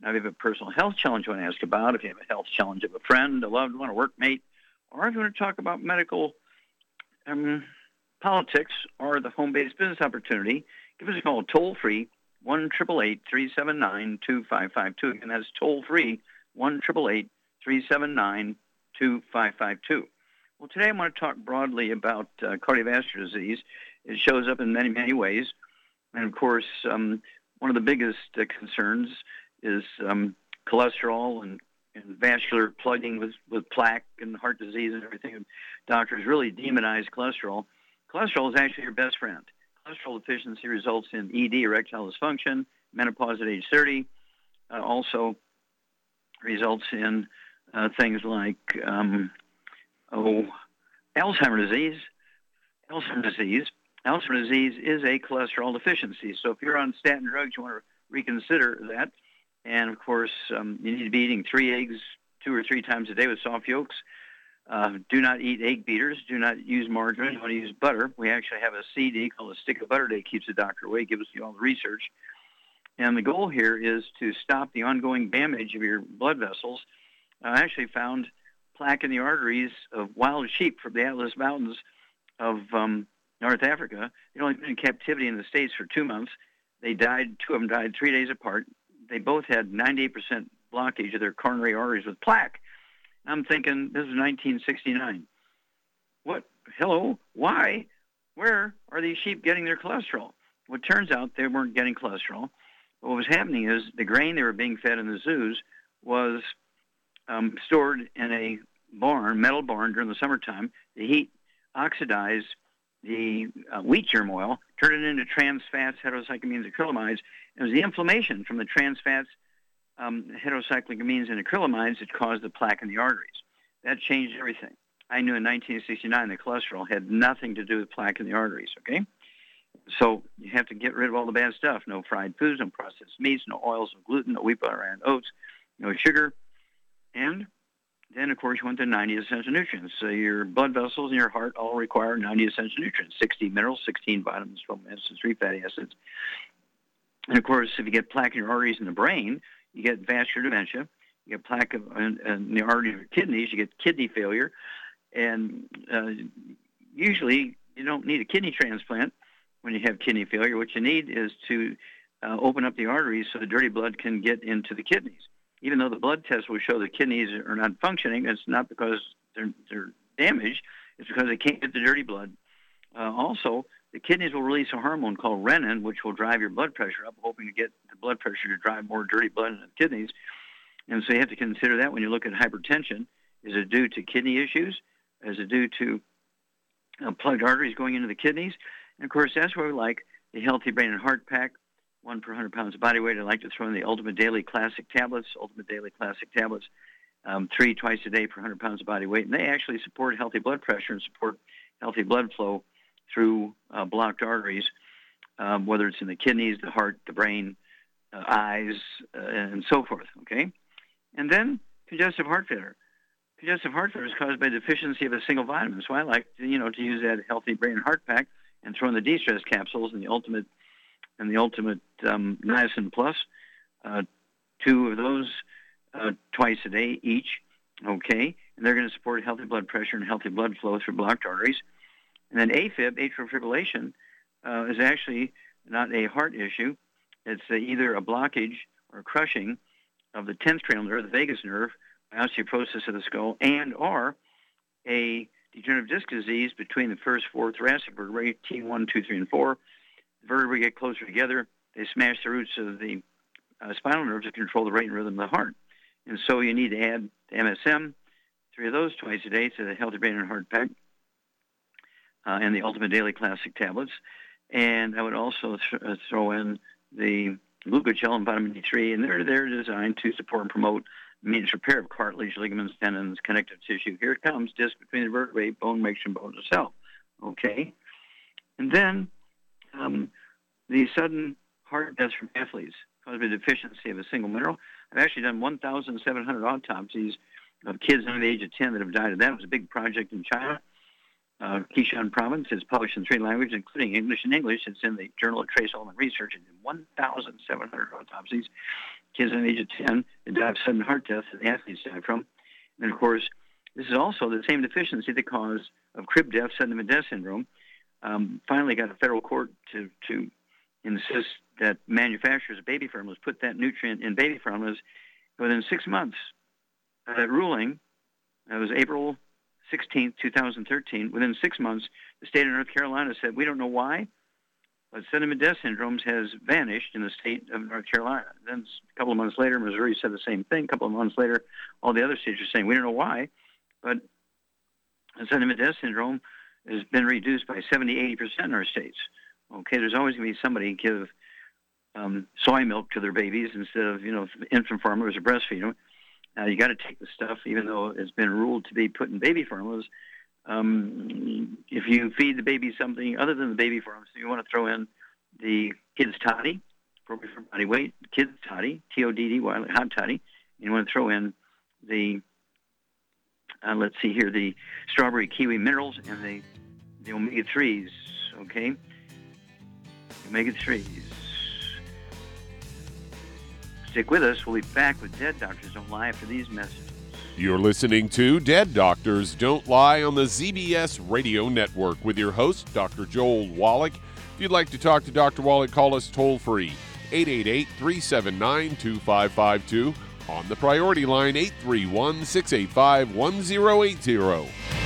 Now, if you have a personal health challenge you want to ask about, if you have a health challenge of a friend, a loved one, a workmate, or if you want to talk about medical um, politics or the home-based business opportunity, give us a call toll-free, 1-888-379-2552. Again, that's toll-free, 1-888-379-2552. Well, today I want to talk broadly about uh, cardiovascular disease. It shows up in many, many ways. And of course, um, one of the biggest uh, concerns is um, cholesterol and, and vascular plugging with, with plaque and heart disease and everything. Doctors really demonize cholesterol. Cholesterol is actually your best friend. Cholesterol deficiency results in ED, erectile dysfunction, menopause at age 30. Uh, also results in uh, things like um, oh, Alzheimer's disease. Alzheimer's disease. Alzheimer's disease is a cholesterol deficiency. So if you're on statin drugs, you want to reconsider that. And of course, um, you need to be eating three eggs two or three times a day with soft yolks. Uh, do not eat egg beaters. Do not use margarine. You use butter. We actually have a CD called a stick of butter that keeps the doctor away. Gives you all the research. And the goal here is to stop the ongoing damage of your blood vessels. I actually found plaque in the arteries of wild sheep from the Atlas Mountains of um, North Africa. They'd only been in captivity in the States for two months. They died, two of them died three days apart they both had 98% blockage of their coronary arteries with plaque. I'm thinking this is 1969. What? Hello? Why? Where are these sheep getting their cholesterol? Well, it turns out they weren't getting cholesterol. But What was happening is the grain they were being fed in the zoos was um, stored in a barn, metal barn during the summertime. The heat oxidized the uh, wheat germ oil, turned it into trans fats, heterocyclic amines, acrylamides, it was the inflammation from the trans fats, um, heterocyclic amines, and acrylamides that caused the plaque in the arteries. That changed everything. I knew in 1969 that cholesterol had nothing to do with plaque in the arteries, okay? So you have to get rid of all the bad stuff. No fried foods, no processed meats, no oils, no gluten, no wheat butter and oats, no sugar. And then, of course, you want the 90 essential nutrients. So your blood vessels and your heart all require 90 essential nutrients, 60 minerals, 16 vitamins, 12 acids, 3 fatty acids, and of course, if you get plaque in your arteries in the brain, you get vascular dementia. You get plaque in, in the artery of your kidneys. You get kidney failure, and uh, usually you don't need a kidney transplant when you have kidney failure. What you need is to uh, open up the arteries so the dirty blood can get into the kidneys. Even though the blood test will show the kidneys are not functioning, it's not because they're, they're damaged. It's because they can't get the dirty blood. Uh, also, the kidneys will release a hormone called renin, which will drive your blood pressure up, hoping to get the blood pressure to drive more dirty blood into the kidneys. And so you have to consider that when you look at hypertension. Is it due to kidney issues? Is it due to uh, plugged arteries going into the kidneys? And of course, that's where we like the Healthy Brain and Heart Pack, one per 100 pounds of body weight. I like to throw in the Ultimate Daily Classic tablets, Ultimate Daily Classic tablets, um, three twice a day per 100 pounds of body weight. And they actually support healthy blood pressure and support healthy blood flow through uh, blocked arteries, um, whether it's in the kidneys, the heart, the brain, uh, eyes, uh, and so forth. Okay, and then congestive heart failure. Congestive heart failure is caused by deficiency of a single vitamin. So I like to, you know to use that healthy brain heart pack and throw in the de-stress capsules and the ultimate and the ultimate um, niacin plus. Uh, two of those uh, twice a day each. Okay, and they're going to support healthy blood pressure and healthy blood flow through blocked arteries. And then AFib, atrial fibrillation, uh, is actually not a heart issue. It's either a blockage or crushing of the 10th cranial nerve, the vagus nerve, osteoporosis of the skull, and or a degenerative disc disease between the first four thoracic vertebrae, T1, 2, 3, and 4. The vertebrae get closer together. They smash the roots of the uh, spinal nerve to control the rate and rhythm of the heart. And so you need to add the MSM, three of those twice a day to the Healthy Brain and Heart Pack, uh, and the Ultimate Daily Classic tablets. And I would also th- uh, throw in the glucogel and vitamin D3, and they're, they're designed to support and promote maintenance repair of cartilage, ligaments, tendons, connective tissue. Here it comes, disc between the vertebrae, bone makes and bone itself. Okay? And then um, the sudden heart deaths from athletes caused by deficiency of a single mineral. I've actually done 1,700 autopsies of kids under the age of 10 that have died of that. It was a big project in China. Uh, Keshan province is published in three languages, including English and English. It's in the Journal of Trace Element Research. And 1,700 autopsies, kids under the age of 10 that died of sudden heart death that the athletes died from. And of course, this is also the same deficiency that caused of crib death, sudden death syndrome. Um, finally, got a federal court to to insist that manufacturers of baby formulas put that nutrient in baby formulas within six months. That ruling, that was April 16, 2013. Within six months, the state of North Carolina said, we don't know why, but sudden death syndromes has vanished in the state of North Carolina. Then a couple of months later, Missouri said the same thing. A couple of months later, all the other states are saying, we don't know why, but sudden death syndrome has been reduced by 70, 80% in our states. Okay, there's always going to be somebody give um, soy milk to their babies instead of, you know, infant formulas or breastfeed them. Now, you got to take the stuff, even though it's been ruled to be put in baby formulas. Um, if you feed the baby something other than the baby formulas, you want to throw in the kids' toddy, appropriate for body weight, kids' toddy, T-O-D-D-Y, hot toddy. You want to throw in the, uh, let's see here, the strawberry kiwi minerals and the, the omega-3s, okay? Omega-3s. Stick with us. We'll be back with Dead Doctors Don't Lie after these messages. You're listening to Dead Doctors Don't Lie on the ZBS Radio Network with your host, Dr. Joel Wallach. If you'd like to talk to Dr. Wallach, call us toll free 888 379 2552 on the priority line 831 685 1080.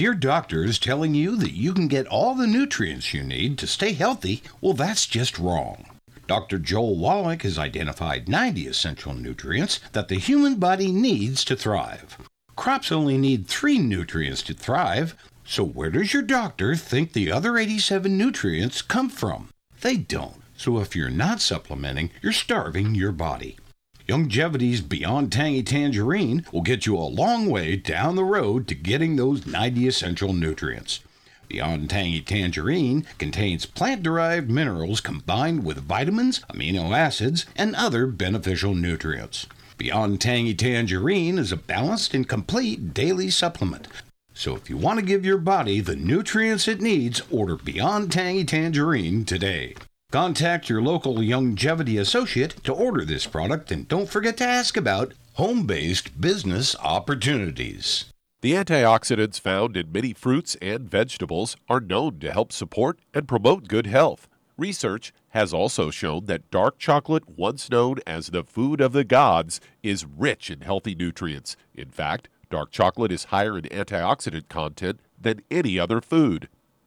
Your doctor is telling you that you can get all the nutrients you need to stay healthy, well, that's just wrong. Dr. Joel Wallach has identified 90 essential nutrients that the human body needs to thrive. Crops only need three nutrients to thrive, so where does your doctor think the other 87 nutrients come from? They don't. So if you're not supplementing, you're starving your body. Youngevity's Beyond Tangy Tangerine will get you a long way down the road to getting those 90 essential nutrients. Beyond Tangy Tangerine contains plant derived minerals combined with vitamins, amino acids, and other beneficial nutrients. Beyond Tangy Tangerine is a balanced and complete daily supplement. So if you want to give your body the nutrients it needs, order Beyond Tangy Tangerine today. Contact your local Youngevity associate to order this product and don't forget to ask about home based business opportunities. The antioxidants found in many fruits and vegetables are known to help support and promote good health. Research has also shown that dark chocolate, once known as the food of the gods, is rich in healthy nutrients. In fact, dark chocolate is higher in antioxidant content than any other food.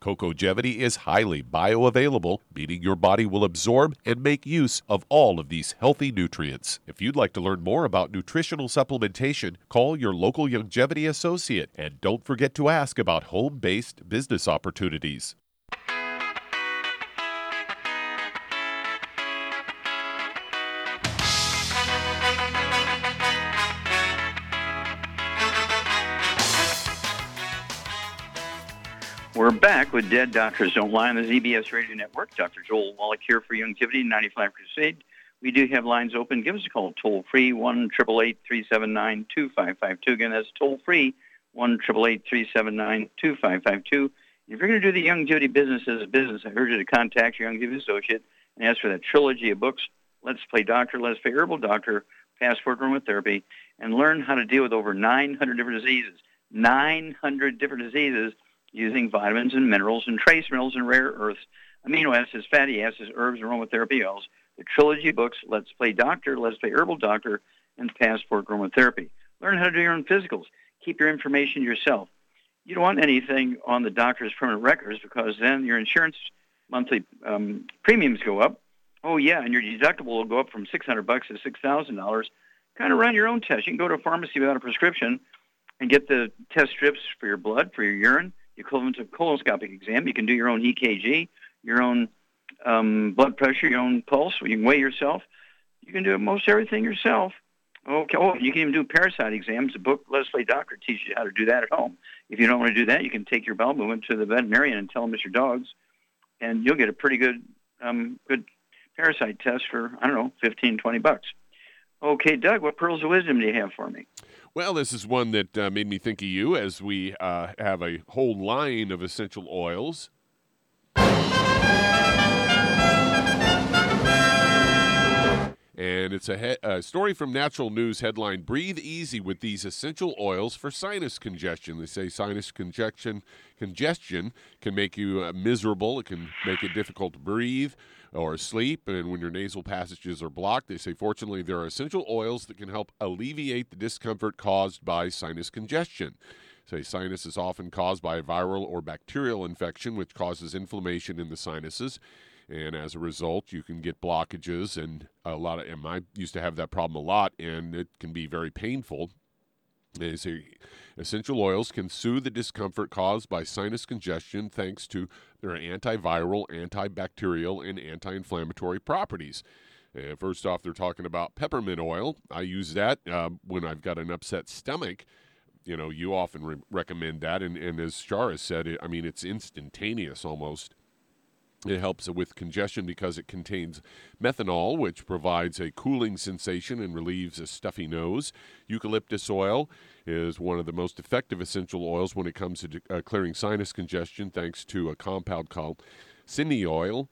Cocogevity is highly bioavailable, meaning your body will absorb and make use of all of these healthy nutrients. If you'd like to learn more about nutritional supplementation, call your local Youngevity associate and don't forget to ask about home based business opportunities. We're back with Dead Doctors Don't Lie on the ZBS Radio Network. Dr. Joel Wallach here for Youngevity 95 Crusade. We do have lines open. Give us a call toll free, 1 379 2552. Again, that's toll free, 1 379 2552. If you're going to do the Youngevity business as a business, I urge you to contact your Youngevity associate and ask for that trilogy of books, Let's Play Doctor, Let's Play Herbal Doctor, Passport Aromatherapy, and learn how to deal with over 900 different diseases. 900 different diseases using vitamins and minerals and trace minerals and rare earths, amino acids, fatty acids, herbs, aromatherapy oils. The trilogy books, Let's Play Doctor, Let's Play Herbal Doctor, and Passport Aromatherapy. Learn how to do your own physicals. Keep your information yourself. You don't want anything on the doctor's permanent records because then your insurance monthly um, premiums go up. Oh yeah, and your deductible will go up from 600 bucks to $6,000. Kind of run your own test. You can go to a pharmacy without a prescription and get the test strips for your blood, for your urine, equivalent to a coloscopic exam. You can do your own EKG, your own um, blood pressure, your own pulse. You can weigh yourself. You can do most everything yourself. Okay. Oh, you can even do parasite exams. The book Let's Play Doctor teaches you how to do that at home. If you don't want to do that, you can take your bowel movement to the veterinarian and tell them it's your dog's, and you'll get a pretty good um, good parasite test for I don't know, fifteen, twenty bucks. Okay, Doug, what pearls of wisdom do you have for me? Well, this is one that uh, made me think of you as we uh, have a whole line of essential oils. And it's a, he- a, story from Natural News headline Breathe easy with these essential oils for sinus congestion. They say sinus congestion, congestion can make you uh, miserable, it can make it difficult to breathe or sleep. And when your nasal passages are blocked, they say, fortunately, there are essential oils that can help alleviate the discomfort caused by sinus congestion. Say sinus is often caused by a viral or bacterial infection, which causes inflammation in the sinuses. And as a result, you can get blockages, and a lot of. And I used to have that problem a lot, and it can be very painful. Essential oils can soothe the discomfort caused by sinus congestion thanks to their antiviral, antibacterial, and anti inflammatory properties. Uh, first off, they're talking about peppermint oil. I use that uh, when I've got an upset stomach. You know, you often re- recommend that. And, and as Shara said, it, I mean, it's instantaneous almost. It helps with congestion because it contains methanol, which provides a cooling sensation and relieves a stuffy nose. Eucalyptus oil is one of the most effective essential oils when it comes to uh, clearing sinus congestion, thanks to a compound called cineole.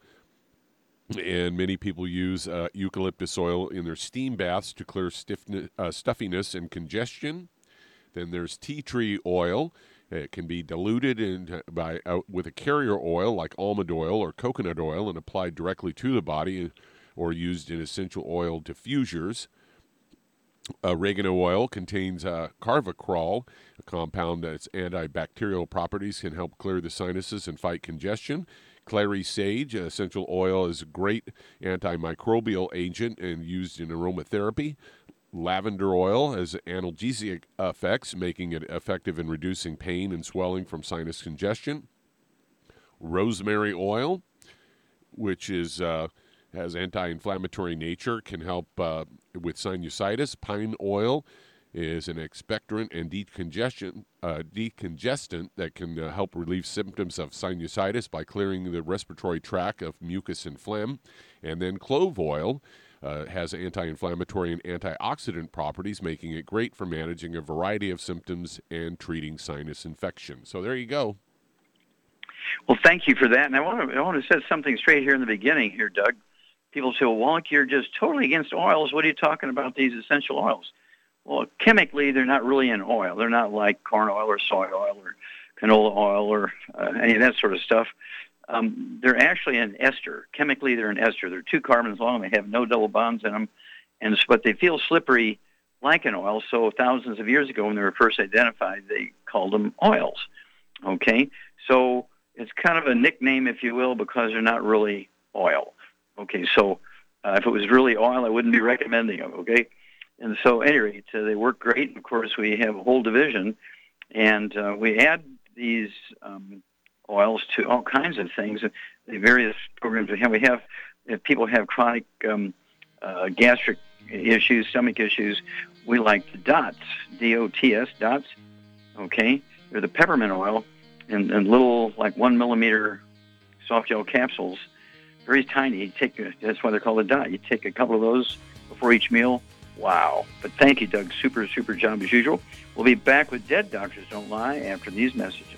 And many people use uh, eucalyptus oil in their steam baths to clear stiffness, uh, stuffiness and congestion. Then there's tea tree oil it can be diluted in by uh, with a carrier oil like almond oil or coconut oil and applied directly to the body, or used in essential oil diffusers. Oregano oil contains uh, carvacrol, a compound that's antibacterial properties can help clear the sinuses and fight congestion. Clary sage, essential oil, is a great antimicrobial agent and used in aromatherapy. Lavender oil has analgesic effects, making it effective in reducing pain and swelling from sinus congestion. Rosemary oil, which is uh, has anti-inflammatory nature, can help uh, with sinusitis. Pine oil is an expectorant and decongestant, uh, decongestant that can uh, help relieve symptoms of sinusitis by clearing the respiratory tract of mucus and phlegm. And then clove oil uh, has anti inflammatory and antioxidant properties, making it great for managing a variety of symptoms and treating sinus infection. So there you go. Well, thank you for that. And I want to, I want to set something straight here in the beginning here, Doug. People say, well, Wallach, you're just totally against oils. What are you talking about these essential oils? Well, chemically, they're not really an oil. They're not like corn oil or soy oil or canola oil or uh, any of that sort of stuff um, they're actually an ester. Chemically, they're an ester. They're two carbons long. They have no double bonds in them, and but they feel slippery like an oil. So thousands of years ago, when they were first identified, they called them oils. Okay, so it's kind of a nickname, if you will, because they're not really oil. Okay, so uh, if it was really oil, I wouldn't be recommending them. Okay, and so anyway, uh, they work great. Of course, we have a whole division, and uh, we add these um, oils to all kinds of things. And The various programs we have, we have if people have chronic um, uh, gastric issues, stomach issues, we like the dots, D-O-T-S, dots. Okay, they're the peppermint oil. and, in little, like one millimeter soft gel capsules, very tiny. You take that's why they're called a dot. You take a couple of those before each meal. Wow. But thank you, Doug. Super, super job as usual. We'll be back with Dead Doctors Don't Lie after these messages.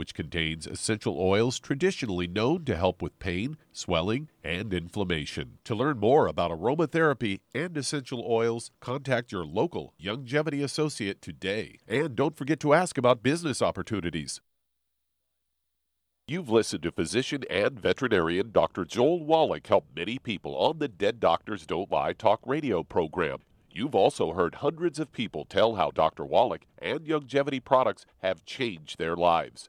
which contains essential oils traditionally known to help with pain, swelling, and inflammation. To learn more about aromatherapy and essential oils, contact your local Youngevity associate today. And don't forget to ask about business opportunities. You've listened to physician and veterinarian Dr. Joel Wallach help many people on the Dead Doctors Don't Lie talk radio program. You've also heard hundreds of people tell how Dr. Wallach and Youngevity products have changed their lives.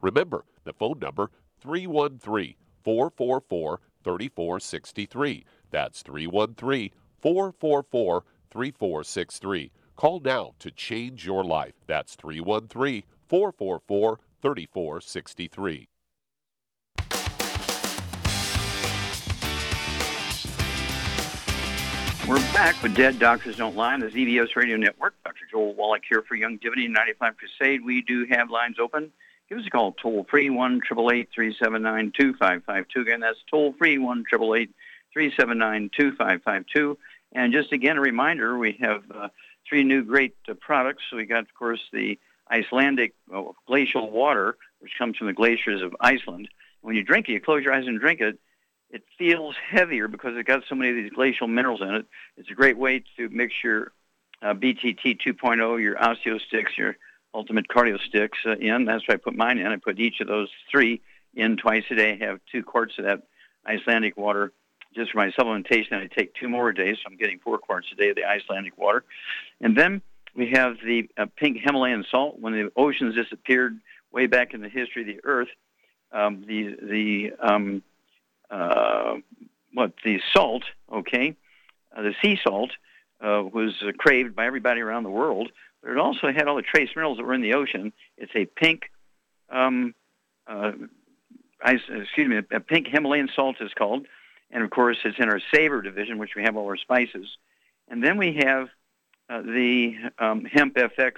Remember, the phone number 313 444 3463. That's 313 444 3463. Call now to change your life. That's 313 444 3463. We're back with Dead Doctors Don't Lie on the ZBS Radio Network. Dr. Joel Wallach here for Youngevity 95 Crusade. We do have lines open give us a call toll free one triple eight three seven nine two five five two. Again, that's toll free one triple eight three seven nine two five five two. And just again a reminder, we have uh, three new great uh, products. We got, of course, the Icelandic uh, glacial water, which comes from the glaciers of Iceland. When you drink it, you close your eyes and drink it. It feels heavier because it got so many of these glacial minerals in it. It's a great way to mix your uh, BTT 2.0, your OsteoStix, your Ultimate Cardio Sticks uh, in. That's why I put mine in. I put each of those three in twice a day. I have two quarts of that Icelandic water just for my supplementation. I take two more a day, so I'm getting four quarts a day of the Icelandic water. And then we have the uh, pink Himalayan salt. When the oceans disappeared way back in the history of the Earth, um, the the um, uh, what the salt, okay, uh, the sea salt uh, was craved by everybody around the world but it also had all the trace minerals that were in the ocean. It's a pink, um, uh, I, excuse me, a pink Himalayan salt is called, and of course it's in our savor division, which we have all our spices, and then we have uh, the um, Hemp FX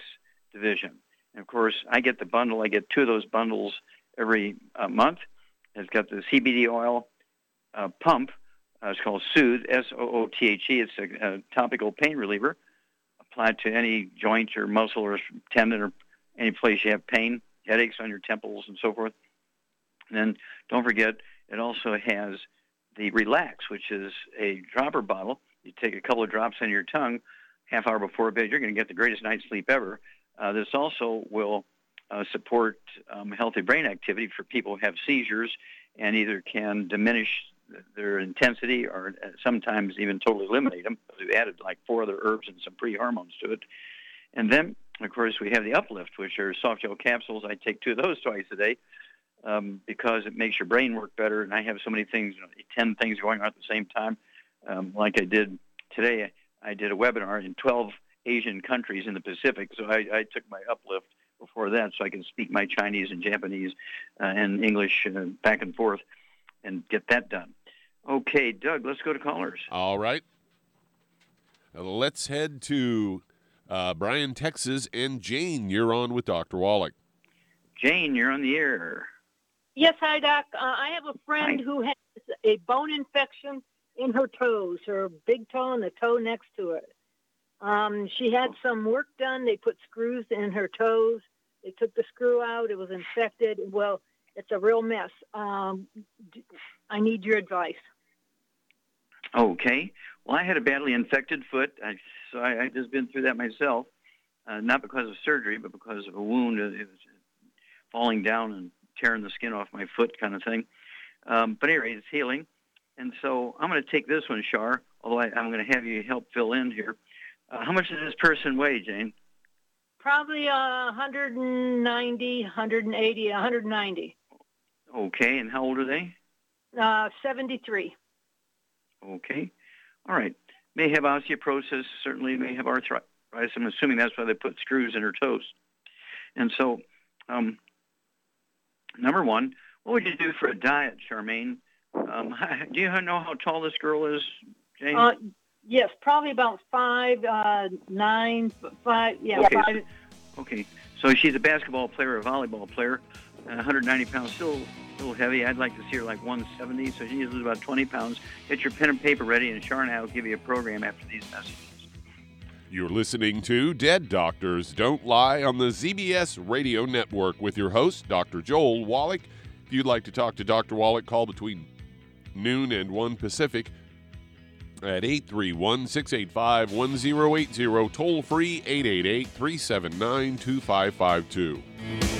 division. And of course, I get the bundle. I get two of those bundles every uh, month. It's got the CBD oil uh, pump. Uh, it's called Soothe, S-O-O-T-H-E. It's a, a, topical pain reliever applied to any joint or muscle or tendon or any place you have pain, headaches on your temples and so forth. And then don't forget, it also has the Relax, which is a dropper bottle. You take a couple of drops on your tongue half hour before bed. You're going to get the greatest night's sleep ever. Uh, this also will uh, support um, healthy brain activity for people who have seizures and either can diminish their intensity or uh, sometimes even totally eliminate them. We've added like four other herbs and some pre-hormones to it. And then, of course, we have the Uplift, which are soft gel capsules. I take two of those twice a day um, because it makes your brain work better. And I have so many things, you know, 10 things going on at the same time. Um, like I did today, I did a webinar in 12 Asian countries in the Pacific. So I, I took my Uplift before that so I can speak my Chinese and Japanese uh, and English uh, back and forth and get that done. Okay, Doug, let's go to callers. All right. Let's head to uh, Bryan, Texas. And Jane, you're on with Dr. Wallach. Jane, you're on the air. Yes, hi, Doc. Uh, I have a friend hi. who has a bone infection in her toes, her big toe and the toe next to it. Um, she had some work done. They put screws in her toes. They took the screw out. It was infected. Well, it's a real mess. Um, I need your advice. Okay. Well, I had a badly infected foot, I, so I, I just been through that myself. Uh, not because of surgery, but because of a wound. It was falling down and tearing the skin off my foot, kind of thing. Um, but anyway, it's healing, and so I'm going to take this one, Shar. Although I, am going to have you help fill in here. Uh, how much does this person weigh, Jane? Probably uh, 190, 180, 190. Okay, and how old are they? Uh, 73. Okay, all right. May have osteoporosis, certainly may have arthritis. I'm assuming that's why they put screws in her toes. And so, um, number one, what would you do for a diet, Charmaine? Um, do you know how tall this girl is, Jane? Uh, yes, probably about five, uh, nine, five. Yeah, okay, five. So, okay, so she's a basketball player, a volleyball player, 190 pounds, still little heavy. I'd like to see her like 170, so she needs to lose about 20 pounds. Get your pen and paper ready, and Sharon and I will give you a program after these messages. You're listening to Dead Doctors Don't Lie on the ZBS Radio Network with your host, Dr. Joel Wallach. If you'd like to talk to Dr. Wallach, call between noon and 1 Pacific at 831 685 1080, toll free 888 379 2552.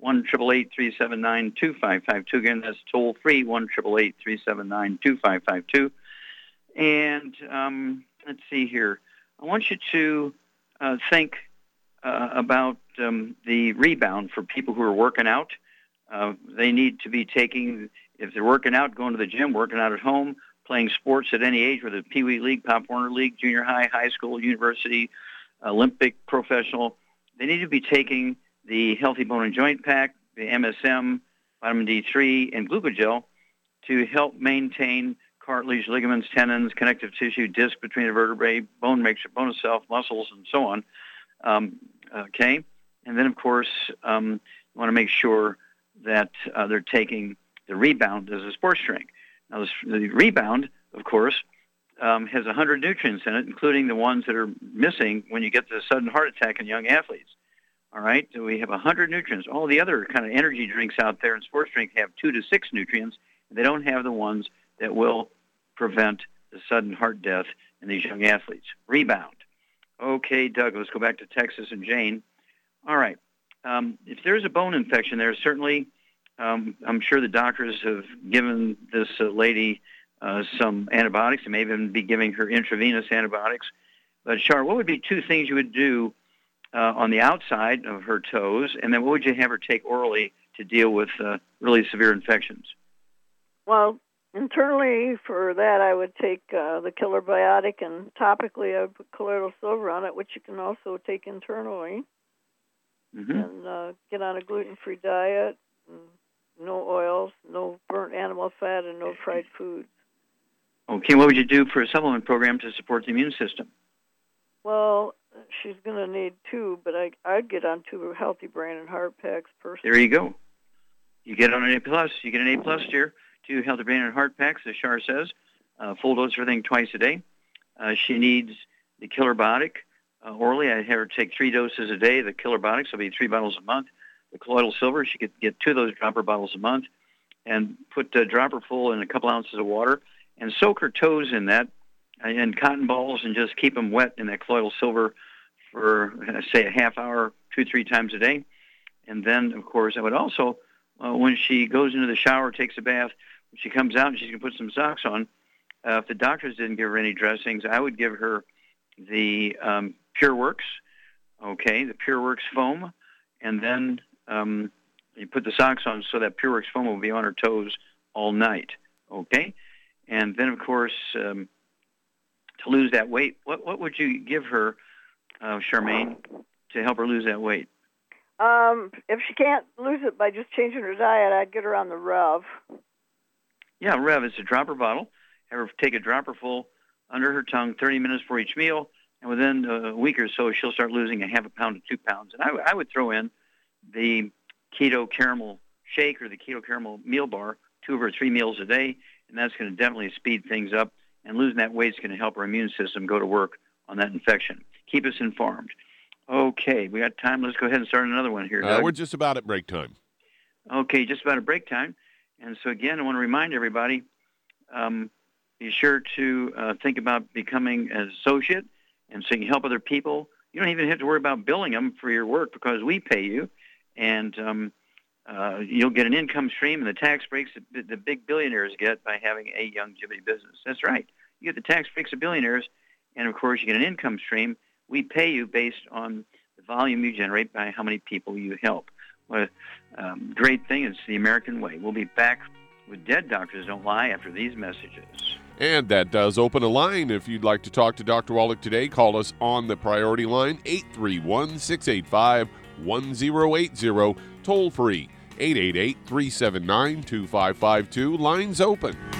one triple eight three seven nine two five five two. Again, that's toll free one triple eight three seven nine two five five two. And um, let's see here. I want you to uh, think uh, about um, the rebound for people who are working out. Uh, they need to be taking, if they're working out, going to the gym, working out at home, playing sports at any age, whether Pee Wee League, Pop Warner League, junior high, high school, university, Olympic, professional. They need to be taking the Healthy Bone and Joint Pack, the MSM, vitamin D3, and glucogel to help maintain cartilage, ligaments, tendons, connective tissue, disc between the vertebrae, bone matrix, bone itself, muscles, and so on. Um, okay, and then of course um, you want to make sure that uh, they're taking the rebound as a sports drink. Now this, the rebound, of course, um, has 100 nutrients in it, including the ones that are missing when you get the sudden heart attack in young athletes. All right, so we have 100 nutrients. All the other kind of energy drinks out there and sports drinks have two to six nutrients. They don't have the ones that will prevent the sudden heart death in these young athletes. Rebound. Okay, Doug, let's go back to Texas and Jane. All right. Um, if there's a bone infection there, certainly um, I'm sure the doctors have given this uh, lady uh, some antibiotics. They may even be giving her intravenous antibiotics. But, Char, what would be two things you would do uh, on the outside of her toes, and then what would you have her take orally to deal with uh, really severe infections? Well, internally for that, I would take uh, the killer biotic, and topically, I would put colloidal silver on it, which you can also take internally. Mm-hmm. And uh, get on a gluten-free diet, no oils, no burnt animal fat, and no fried foods. Okay, what would you do for a supplement program to support the immune system? Well, she's going to need two, but I, I'd get on two healthy brain and heart packs personally. There you go. You get on an A plus. You get an A plus here. Two healthy brain and heart packs, as Shar says. Uh, full dose of everything twice a day. Uh, she needs the Killer Biotic uh, orally. I have her take three doses a day. The Killer Biotics will be three bottles a month. The colloidal silver, she could get two of those dropper bottles a month, and put a dropper full in a couple ounces of water, and soak her toes in that, and cotton balls, and just keep them wet in that colloidal silver for say a half hour, two three times a day, and then of course I would also uh, when she goes into the shower, takes a bath, when she comes out and she's gonna put some socks on. Uh, if the doctors didn't give her any dressings, I would give her the um, PureWorks, okay, the PureWorks foam, and then um, You put the socks on so that Pureworks foam will be on her toes all night. Okay, and then of course um, to lose that weight, what what would you give her, uh, Charmaine, to help her lose that weight? Um, if she can't lose it by just changing her diet, I'd get her on the Rev. Yeah, Rev. is a dropper bottle. Have her take a dropper full under her tongue, 30 minutes for each meal, and within a week or so, she'll start losing a half a pound to two pounds. And I, I would throw in the keto caramel shake or the keto caramel meal bar, two or three meals a day, and that's going to definitely speed things up. And losing that weight is going to help our immune system go to work on that infection. Keep us informed. Okay, we got time. Let's go ahead and start another one here. Uh, we're just about at break time. Okay, just about at break time. And so again, I want to remind everybody, um, be sure to uh, think about becoming an associate, and so you can help other people. You don't even have to worry about billing them for your work because we pay you, and um, uh, you'll get an income stream and the tax breaks that the big billionaires get by having a Youngevity business. That's right. You get the tax breaks of billionaires, and of course you get an income stream. We pay you based on the volume you generate by how many people you help. What a um, great thing. It's the American way. We'll be back with Dead Doctors Don't Lie after these messages. And that does open a line. If you'd like to talk to Dr. Wallach today, call us on the priority line 831 685 1080, toll free 888 379 2552. Lines open.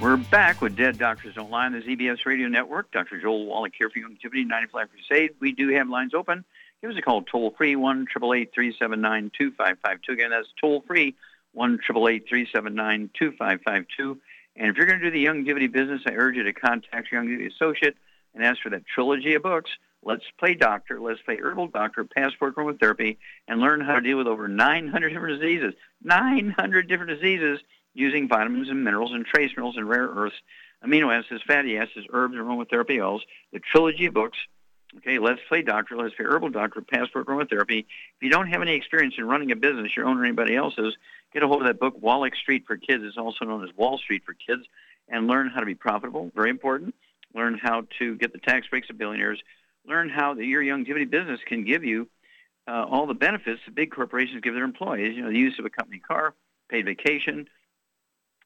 We're back with Dead Doctors Don't Lie on the ZBS Radio Network. Dr. Joel Wallach here for Youngevity 95 Crusade. We do have lines open. Give us a call toll free, 1 379 2552. Again, that's toll free, 1 379 2552. And if you're going to do the Youngevity business, I urge you to contact your Youngevity associate and ask for that trilogy of books. Let's play doctor, let's play herbal doctor, passport aromatherapy, and learn how to deal with over 900 different diseases. 900 different diseases using vitamins and minerals and trace minerals and rare earths, amino acids, fatty acids, herbs, aromatherapy oils, the trilogy of books. Okay, let's play doctor, let's play herbal doctor, passport aromatherapy. If you don't have any experience in running a business, your own or anybody else's, get a hold of that book, Wallach Street for Kids. It's also known as Wall Street for Kids, and learn how to be profitable. Very important. Learn how to get the tax breaks of billionaires. Learn how the, your Youngevity business can give you uh, all the benefits that big corporations give their employees. You know, the use of a company car, paid vacation.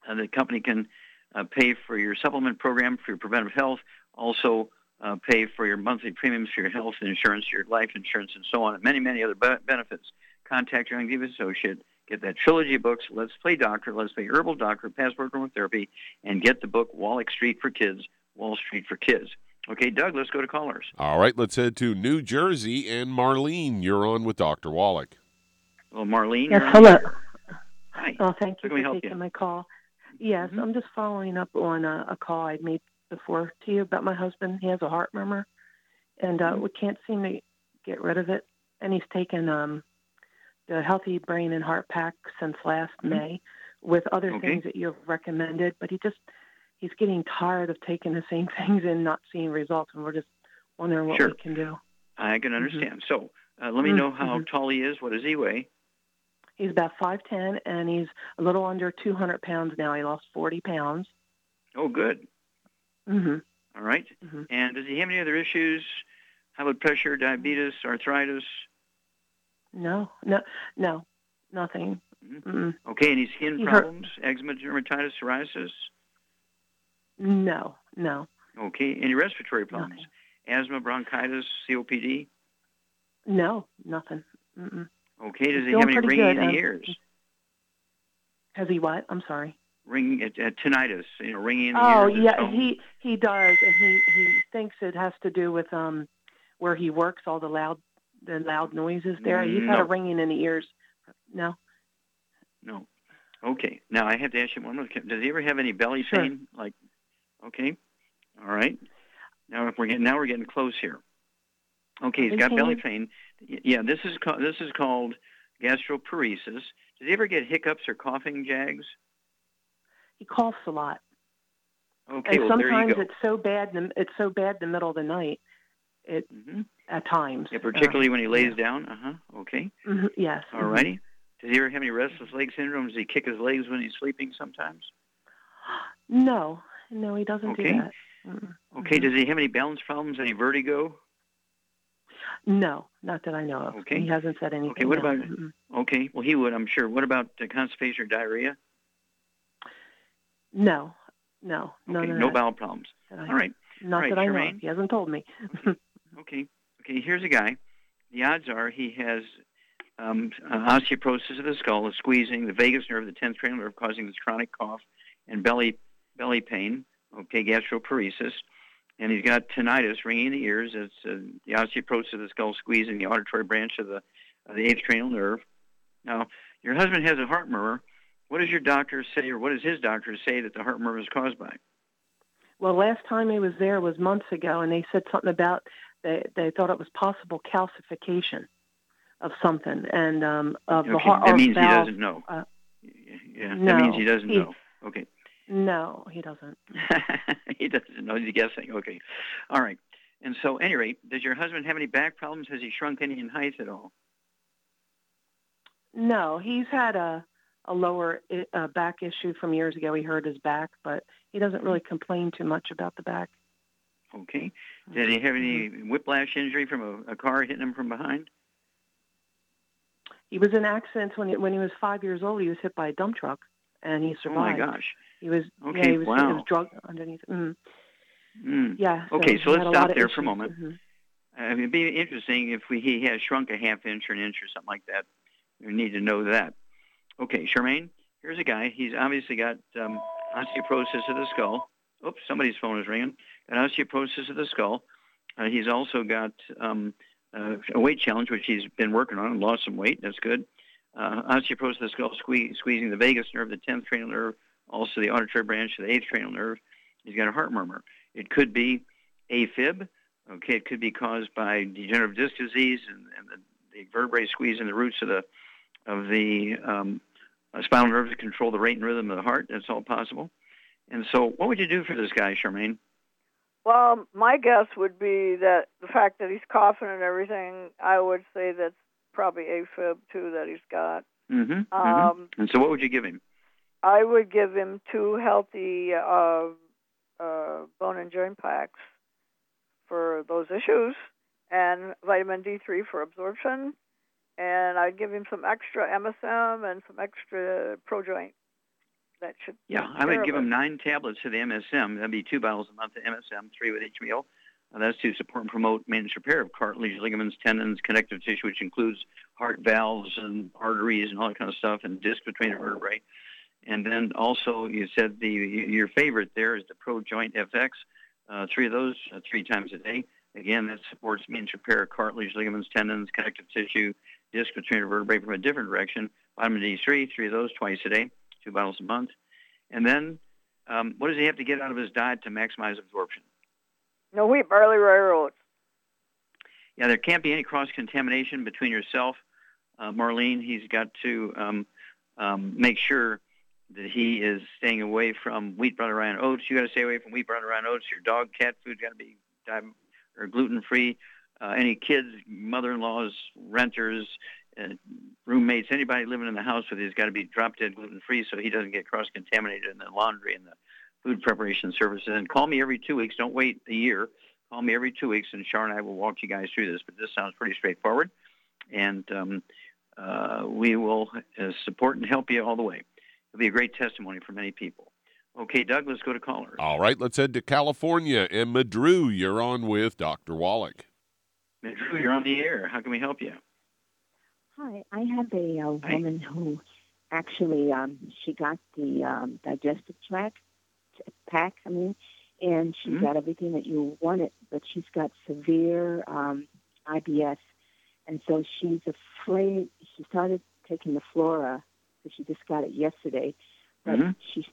Uh, the company can uh, pay for your supplement program for your preventive health. Also, uh, pay for your monthly premiums for your health insurance, your life insurance, and so on, and many, many other be- benefits. Contact your Young associate. Get that trilogy of books, Let's Play Doctor, Let's Play Herbal Doctor, Passport Aromatherapy, and get the book Wallach Street for Kids, Wall Street for Kids. Okay, Doug, let's go to callers. All right, let's head to New Jersey. And Marlene, you're on with Dr. Wallach. Well, Marlene. Yes, hello. Hi. Oh, thank you How for taking you? my call. Yes, Mhm. I'm just following up on a, a call I made before to you about my husband. He has a heart murmur, and uh, Mhm. we can't seem to get rid of it. And he's taken um, the Healthy Brain and Heart Pack since last May, with other Mm-hmm. Okay. things that you've recommended. But he just he's getting tired of taking the same things and not seeing results, and we're just wondering what Sure. we can do. I can understand. So uh, let me Mhm, know how mhm. tall he is. What does he weigh? He's about five ten, and he's a little under 200 pounds now. He lost 40 pounds. Oh, good. hmm All right. Mhm. And does he have any other issues? High blood pressure, diabetes, arthritis? No, no, no, nothing. Mhm. Mm-mm. Okay, any skin He hurt- problems? Eczema, dermatitis, psoriasis? No, no, Okay, any respiratory problems? nothing. Asthma, bronchitis, COPD? No, nothing. Mm-mm. Okay, does he have any ringing good, in the um, ears? Has he what? I'm sorry. Ringing, uh, uh, tinnitus, you know, ringing in the Oh ears? yeah, tone? he he does, and he he thinks it has to do with um where he works, all the loud the loud noises there. He's had a ringing in the ears. No, No. Okay. Now I have to ask you one more. Does he ever have any belly Sure. pain? Like, okay, all right. Now if we're getting now we're getting close here. Okay, he's got belly pain? Yeah, this is called this is called gastroparesis. Does he ever get hiccups or coughing, Jags? he coughs a lot, Okay, and well sometimes it's so bad. In the, it's so bad in the middle of the night. It hmm at times. Yeah, particularly Uh, when he lays down. Uh huh. Okay. mhm, yes. All mhm. righty. Does he ever have any restless leg syndrome? Does he kick his legs when he's sleeping sometimes? No, no, he doesn't Okay. do that. Okay. Does he have any balance problems? Any vertigo? No, not that I know of. Okay. He hasn't said anything. Okay, what about- Mm-mm. Okay. Well, he would, I'm sure. What about uh, constipation or diarrhea? No, no, no, Okay. no, bowel problems. I- All right. Not right, that I know. Of. He hasn't told me. Okay. Okay. Here's a guy. The odds are he has um, uh, osteoporosis of the skull, a squeezing, the vagus nerve, the tenth cranial nerve, causing this chronic cough and belly belly pain. Okay, gastroparesis, and he's got tinnitus, ringing in the ears. It's uh, the osteoporosis of the skull, squeezing the auditory branch of the of the eighth cranial nerve. Now, your husband has a heart murmur. What does your doctor say, or what does his doctor say that the heart murmur is caused by? well, last time he was there was months ago, and they said something about they they thought it was possible calcification of something, and um, of the okay, heart. that means he doesn't know. uh, yeah, that no, means he doesn't he- know. Okay. No, he doesn't. he doesn't know. He's guessing. Okay. All right. And so, any rate, does your husband have any back problems? Has he shrunk any in height at all? No, he's had a a lower uh, back issue from years ago. He hurt his back, but he doesn't really complain too much about the back. Okay. Did he have any whiplash injury from a, a car hitting him from behind? He was in accidents when he, when he was five years old. He was hit by a dump truck, and he Oh my survived. gosh. He was Okay, yeah, he was, wow. he was drugged underneath. Mm. Mm. Yeah. Okay, so let's stop there for a moment. Mhm. Uh, it'd be interesting if we, he has shrunk a half inch or an inch or something like that. We need to know that. Okay, Charmaine, here's a guy. He's obviously got um, osteoporosis of the skull. Oops, somebody's phone is ringing. Got osteoporosis of the skull. Uh, he's also got um, uh, a weight challenge, which he's been working on and lost some weight. That's good. Uh, osteoporosis skull, sque- squeezing the vagus nerve, the 10th cranial nerve, also the auditory branch of the 8th cranial nerve. He's got a heart murmur. It could be AFib. Okay, it could be caused by degenerative disc disease and, and the, the vertebrae squeezing the roots of the of the um, uh, spinal nerve to control the rate and rhythm of the heart. That's all possible. And so, what would you do for this guy, Charmaine? Well, my guess would be that the fact that he's coughing and everything, I would say that's probably AFib too that he's got. Mm-hmm. Um, And so, what would you give him? I would give him two healthy uh, uh, bone and joint packs for those issues, and vitamin D3 for absorption, and I'd give him some extra MSM and some extra ProJoint. That should yeah, I would give him nine tablets of the MSM. That'd be two bottles a month of MSM, three with each meal. Uh, that's to support and promote maintenance repair of cartilage, ligaments, tendons, connective tissue, which includes heart valves and arteries and all that kind of stuff, and disc between the vertebrae. And then also, you said the your favorite there is the Pro Joint FX. Uh, three of those, uh, three times a day. Again, that supports maintenance repair of cartilage, ligaments, tendons, connective tissue, disc between the vertebrae from a different direction. Vitamin D3, three of those twice a day, two bottles a month. And then, um, what does he have to get out of his diet to maximize absorption? No wheat, barley, rye, oats. Yeah, there can't be any cross contamination between yourself, uh, Marlene. He's got to um, um, make sure that he is staying away from wheat, barley, rye, and oats. You got to stay away from wheat, barley, rye, and oats. Your dog, cat food has got to be or gluten free. Uh, any kids, mother-in-laws, renters, uh, roommates, anybody living in the house with you has got to be drop dead gluten free so he doesn't get cross contaminated in the laundry and the food preparation services. And call me every two weeks. Don't wait a year. Call me every two weeks, and Char and I will walk you guys through this. But this sounds pretty straightforward, and um, uh, we will uh, support and help you all the way. It'll be a great testimony for many people. Okay, Doug, let's go to callers. All right, let's head to California. And Madru, you're on with Dr. Wallach. Madru, you're on the air. How can we help you? Hi, I have a, a woman who actually um, she got the um, digestive tract pack. I mean, and she mm-hmm. got everything that you wanted, but she's got severe um, IBS, and so she's afraid. She started taking the Flora, so she just got it yesterday, but mm-hmm. she's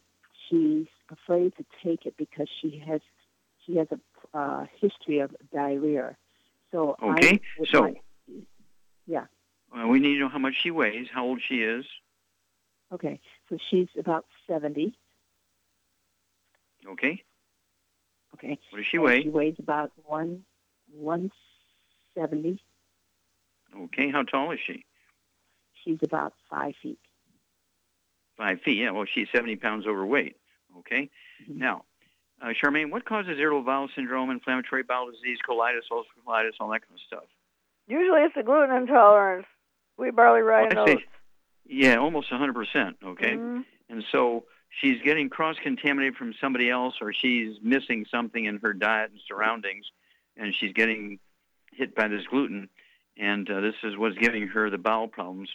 she's afraid to take it because she has she has a uh, history of diarrhea. So okay, so like, yeah. Well, we need to know how much she weighs, how old she is. Okay, so she's about seventy. Okay. Okay. What does she weigh? She weighs about one one seventy. Okay. How tall is she? She's about five feet. Five feet. Yeah. Well, she's seventy pounds overweight. Okay. Mm-hmm. Now, uh, Charmaine, what causes irritable bowel syndrome, inflammatory bowel disease, colitis, ulcerative colitis, all that kind of stuff? Usually, it's a gluten intolerance. Wheat, barley, rye, well, and oats. Yeah, almost 100%. Okay. Mm-hmm. And so she's getting cross-contaminated from somebody else, or she's missing something in her diet and surroundings, and she's getting hit by this gluten, and uh, this is what's giving her the bowel problems.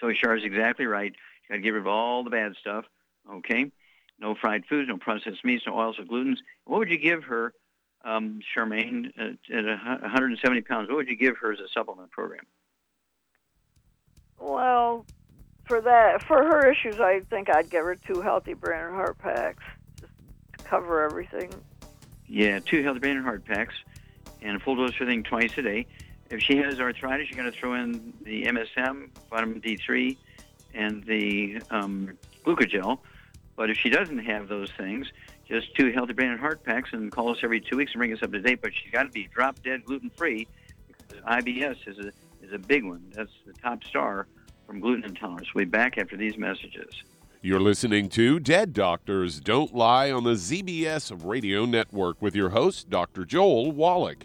So Char is exactly right. You got to get rid of all the bad stuff. Okay no fried foods, no processed meats, no oils or glutens. What would you give her, um, Charmaine, at, at 170 pounds? What would you give her as a supplement program? Well, for that, for her issues, I think I'd give her two healthy brain and heart packs just to cover everything. Yeah, two healthy brain and heart packs, and a full dose of thing twice a day. If she has arthritis, you're going to throw in the MSM, vitamin D3, and the um, glucogel. But if she doesn't have those things, just two healthy brain and heart packs and call us every two weeks and bring us up to date. But she's got to be drop dead gluten free because IBS is a is a big one. That's the top star from gluten intolerance. We'll be back after these messages. You're listening to Dead Doctors Don't Lie on the ZBS Radio Network with your host, Dr. Joel Wallach.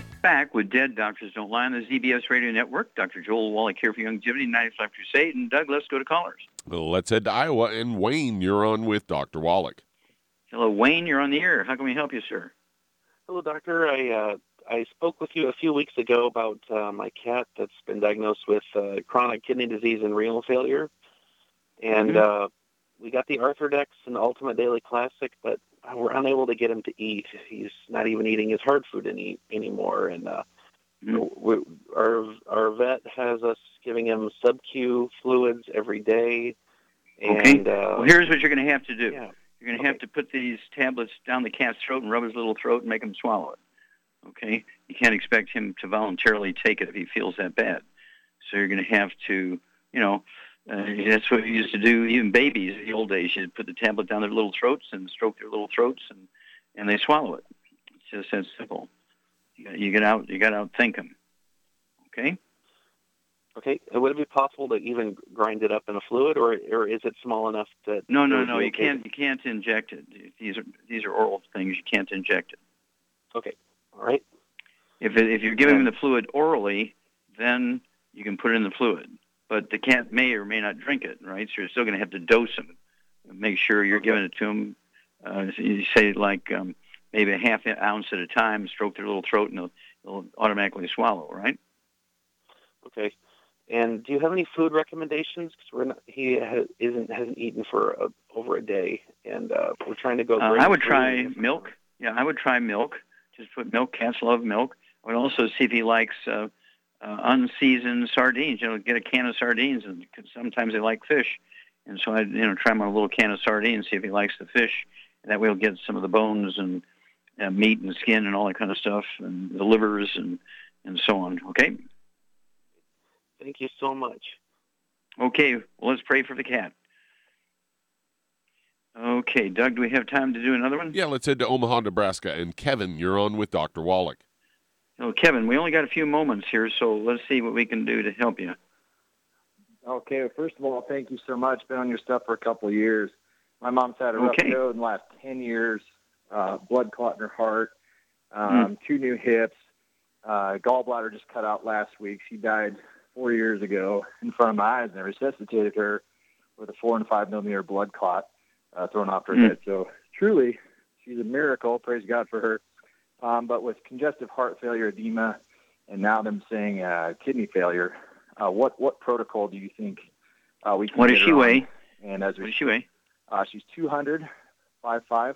back with Dead Doctors Don't Lie on the ZBS Radio Network. Dr. Joel Wallach here for Youngevity 95 Crusade. And Doug, let's go to callers. Let's head to Iowa. And Wayne, you're on with Dr. Wallach. Hello, Wayne. You're on the air. How can we help you, sir? Hello, doctor. I uh, I spoke with you a few weeks ago about uh, my cat that's been diagnosed with uh, chronic kidney disease and renal failure, and Mhm. uh, we got the Arthrodex and Ultimate Daily Classic, but we're unable to get him to eat. He's not even eating his hard food any anymore, and uh, we, our our vet has us giving him sub Q fluids every day, and okay. uh, well, here's what you're going to have to do. Yeah. You're going to have to put these tablets down the cat's throat and rub his little throat and make him swallow it. Okay? You can't expect him to voluntarily take it if he feels that bad. So you're going to have to, you know, uh, that's what we used to do. Even babies in the old days, you'd put the tablet down their little throats and stroke their little throats, and and they swallow it. It's just that simple. You get out you got to outthink them. Okay. Okay, would it be possible to even grind it up in a fluid, or or is it small enough that? No, no, no. You can't. You can't inject it. These are these are oral things. You can't inject it. Okay. All right. If it, if you're giving him the fluid orally, then you can put it in the fluid. But the cat may or may not drink it, right? So you're still going to have to dose him. Make sure you're giving it to him. Uh, you say like um, maybe a half an ounce at a time. Stroke their little throat, and they'll, they'll automatically swallow, right? Okay. And do you have any food recommendations? Because we're not, he ha- isn't hasn't eaten for a, over a day, and uh, we're trying to go. Uh, I would try milk. Yeah, I would try milk. Just put milk. Cats love milk. I would also see if he likes uh, uh, unseasoned sardines. You know, get a can of sardines, and 'cause sometimes they like fish. And so I, you know, try him on a little can of sardines, see if he likes the fish. And that way he'll get some of the bones and uh, meat and skin and all that kind of stuff, and the livers and and so on. Okay. Thank you so much. Okay. Well, let's pray for the cat. Okay, Doug, do we have time to do another one? Yeah, let's head to Omaha, Nebraska. And Kevin, you're on with Dr. Wallach. Oh, Kevin, we only got a few moments here, so let's see what we can do to help you. Okay, well, first of all, thank you so much. Been on your stuff for a couple of years. My mom's had a rough Okay. go in the last 10 years, uh, blood clot in her heart, um, two new hips, uh, gallbladder just cut out last week. She died four years ago in front of my eyes, and I resuscitated her with a four and five millimeter blood clot. uh, thrown off her Mm. head. So truly, she's a miracle. Praise God for her. Um, but with congestive heart failure, edema, and now them saying uh, kidney failure, uh, what what protocol do you think uh, we can? What does she on? weigh? And as What does she weigh? Uh, she's 200, 5'5".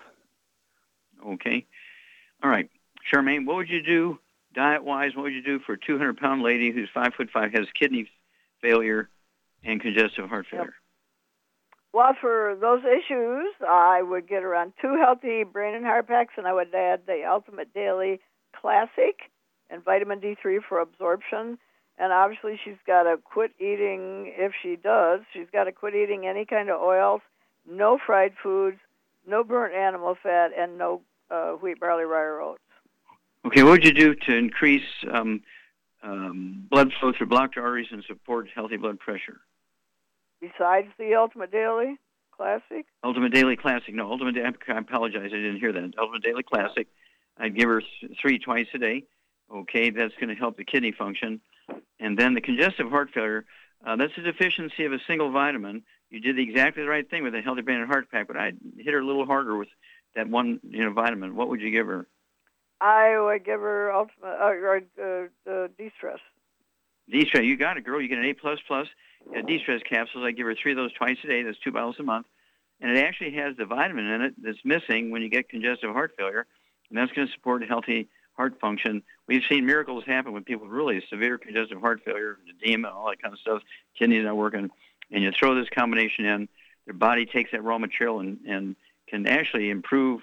Okay. All right. Charmaine, what would you do diet wise? What would you do for a 200 pound lady who's five foot five, has kidney failure and congestive heart failure? Well, for those issues, I would get around two healthy brain and heart packs, and I would add the Ultimate Daily Classic and vitamin D3 for absorption. And obviously, she's got to quit eating, if she does, she's got to quit eating any kind of oils, no fried foods, no burnt animal fat, and no uh, wheat, barley, rye, or oats. Okay. What would you do to increase um, um, blood flow through blocked arteries and support healthy blood pressure? Besides the Ultimate Daily Classic, Ultimate Daily Classic. No, Ultimate. I apologize. I didn't hear that. Ultimate Daily Classic. I'd give her three twice a day. Okay, that's going to help the kidney function. And then the congestive heart failure. Uh, that's a deficiency of a single vitamin. You did exactly the right thing with a healthy brain and heart pack, but I'd hit her a little harder with that one, you know, vitamin. What would you give her? I would give her Ultimate uh, uh, uh, De-Stress. D-stress. You got it, girl. You get an A plus plus. D-stress capsules. I give her three of those twice a day. That's two bottles a month, and it actually has the vitamin in it that's missing when you get congestive heart failure, and that's going to support healthy heart function. We've seen miracles happen with people with really severe congestive heart failure, edema, all that kind of stuff. Kidneys not working, and you throw this combination in, their body takes that raw material and and can actually improve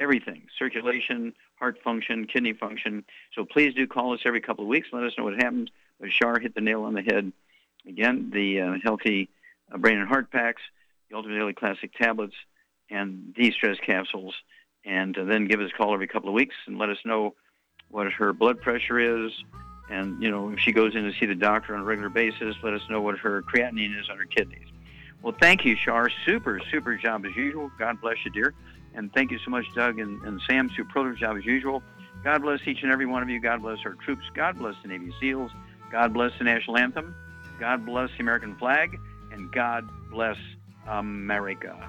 everything: circulation, heart function, kidney function. So please do call us every couple of weeks. Let us know what happens. Shar hit the nail on the head. Again, the uh, healthy uh, brain and heart packs, the Ultimate Daily Classic tablets, and de-stress capsules. And uh, then give us a call every couple of weeks and let us know what her blood pressure is. And, you know, if she goes in to see the doctor on a regular basis, let us know what her creatinine is on her kidneys. Well, thank you, Shar. Super, super job as usual. God bless you, dear. And thank you so much, Doug and, and Sam. Super job as usual. God bless each and every one of you. God bless our troops. God bless the Navy SEALs. God bless the national anthem. God bless the American flag. And God bless America.